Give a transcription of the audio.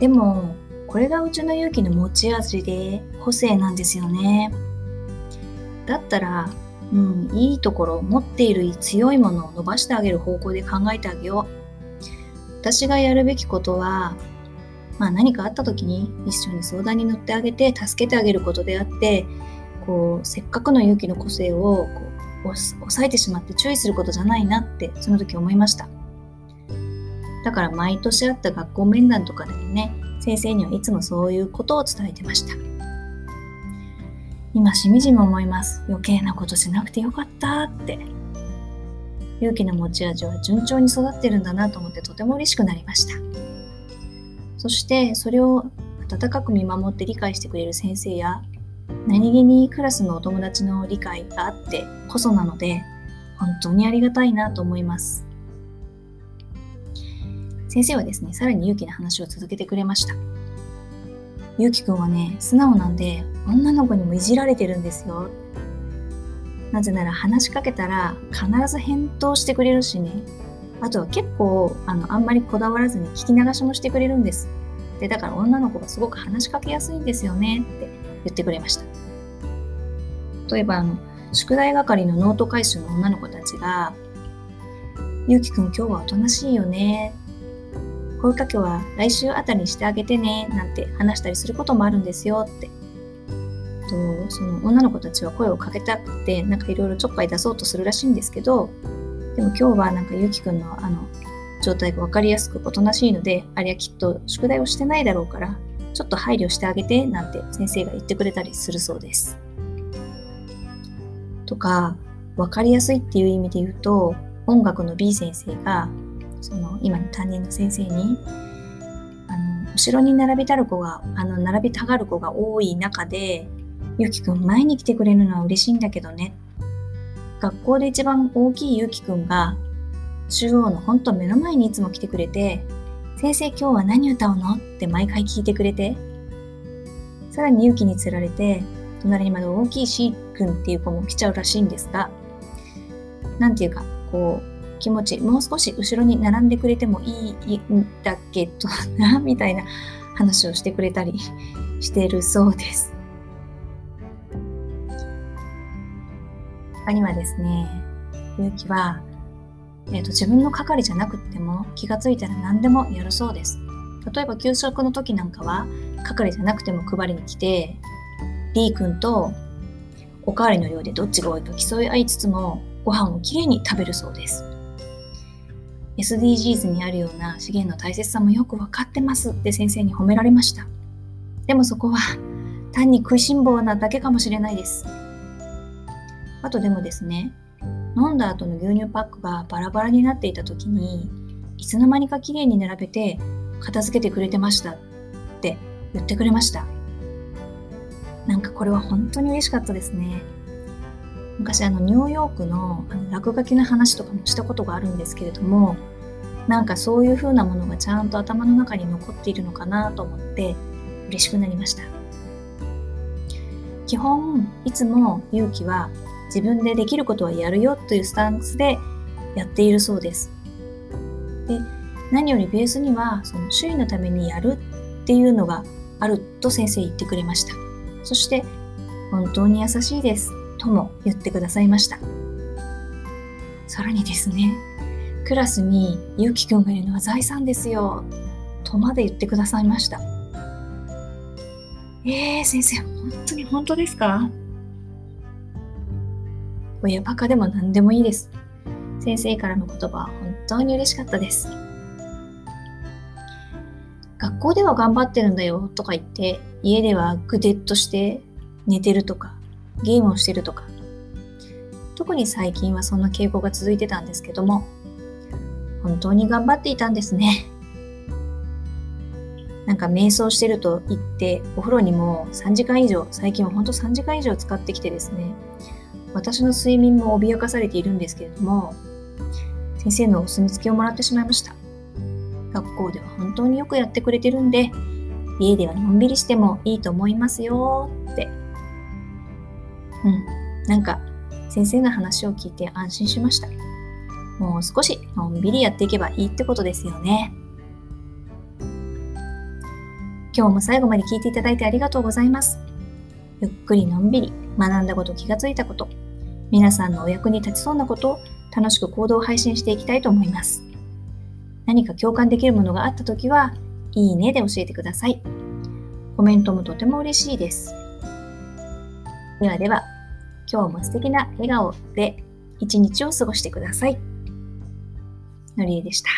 でもこれがうちの勇気の持ち味で個性なんですよね。だったらうん、いいところ持っている強いものを伸ばしてあげる方向で考えてあげよう。私がやるべきことは、まあ、何かあった時に一緒に相談に乗ってあげて助けてあげることであってこうせっかくの勇気の個性をこう抑えてしまって注意することじゃないなってその時思いました。だから毎年あった学校面談とかでもね先生にはいつもそういうことを伝えてました。今しみじみ思います。余計なことしなくてよかったって。勇気の持ち味は順調に育ってるんだなと思ってとても嬉しくなりました。そしてそれを温かく見守って理解してくれる先生や何気にクラスのお友達の理解があってこそなので本当にありがたいなと思います。先生はですねさらに勇気の話を続けてくれましたゆうきくんはね素直なんで女の子にもいじられてるんですよなぜなら話しかけたら必ず返答してくれるしねあとは結構あのあんまりこだわらずに聞き流しもしてくれるんですでだから女の子がすごく話しかけやすいんですよねって言ってくれました。例えば、あの、宿題係のノート回収の女の子たちが、ゆうきくん今日はおとなしいよね。声かけは来週あたりにしてあげてね。なんて話したりすることもあるんですよって。とその女の子たちは声をかけたくて、なんかいろいろちょっかい出そうとするらしいんですけど、でも今日はなんかゆうきくんのあの状態がわかりやすくおとなしいので、あれはきっと宿題をしてないだろうから、ちょっと配慮してあげてなんて先生が言ってくれたりするそうです。とか、分かりやすいっていう意味で言うと、音楽の B 先生が、その今の担任の先生に、あの、後ろに並びたる子が、あの、並びたがる子が多い中で、ゆきくん前に来てくれるのは嬉しいんだけどね。学校で一番大きいゆきくんが、中央のほんと目の前にいつも来てくれて、先生今日は何歌うの？って毎回聞いてくれて、さらに勇気につられて、隣にまだ大きい C 君っていう子も来ちゃうらしいんですが、なんていうか、こう、気持ち、もう少し後ろに並んでくれてもいいんだけど な、みたいな話をしてくれたりしてるそうです。他にはですね、勇気はえーと、自分の係じゃなくても気がついたら何でもやるそうです。例えば給食の時なんかは係じゃなくても配りに来て D 君とおかわりの量でどっちが多いか競い合いつつもご飯をきれいに食べるそうです。SDGs にあるような資源の大切さもよく分かってますって先生に褒められました。でもそこは単に食いしん坊なだけかもしれないです。あとでもですね、飲んだ後の牛乳パックがバラバラになっていた時にいつの間にか綺麗に並べて片付けてくれてましたって言ってくれましたなんかこれは本当に嬉しかったですね昔あのニューヨークのあの落書きの話とかもしたことがあるんですけれどもなんかそういう風なものがちゃんと頭の中に残っているのかなと思って嬉しくなりました基本いつも勇気は自分でできることはやるよというスタンスでやっているそうです。で何よりベースにはその周囲のためにやるっていうのがあると先生言ってくれました。そして本当に優しいですとも言ってくださいました。さらにですね、クラスにゆうきくんがいるのは財産ですよとまで言ってくださいました。えー、先生、本当に本当ですか？親バカでも何でもいいです。先生からの言葉は本当に嬉しかったです。学校では頑張ってるんだよとか言って、家ではぐでっとして寝てるとか、ゲームをしてるとか。特に最近はそんな傾向が続いてたんですけども、本当に頑張っていたんですね。なんか瞑想してると言って、お風呂にも3時間以上、最近は本当3時間以上使ってきてですね、私の睡眠も脅かされているんですけれども、先生のお墨付きをもらってしまいました。学校では本当によくやってくれてるんで、家ではのんびりしてもいいと思いますよって。うん、なんか先生の話を聞いて安心しました。もう少しのんびりやっていけばいいってことですよね。今日も最後まで聞いていただいてありがとうございます。ゆっくりのんびり学んだこと気がついたこと、皆さんのお役に立ちそうなことを楽しく行動を配信していきたいと思います。何か共感できるものがあったときは、いいねで教えてください。コメントもとても嬉しいです。ではでは、今日も素敵な笑顔で一日を過ごしてください。のりえでした。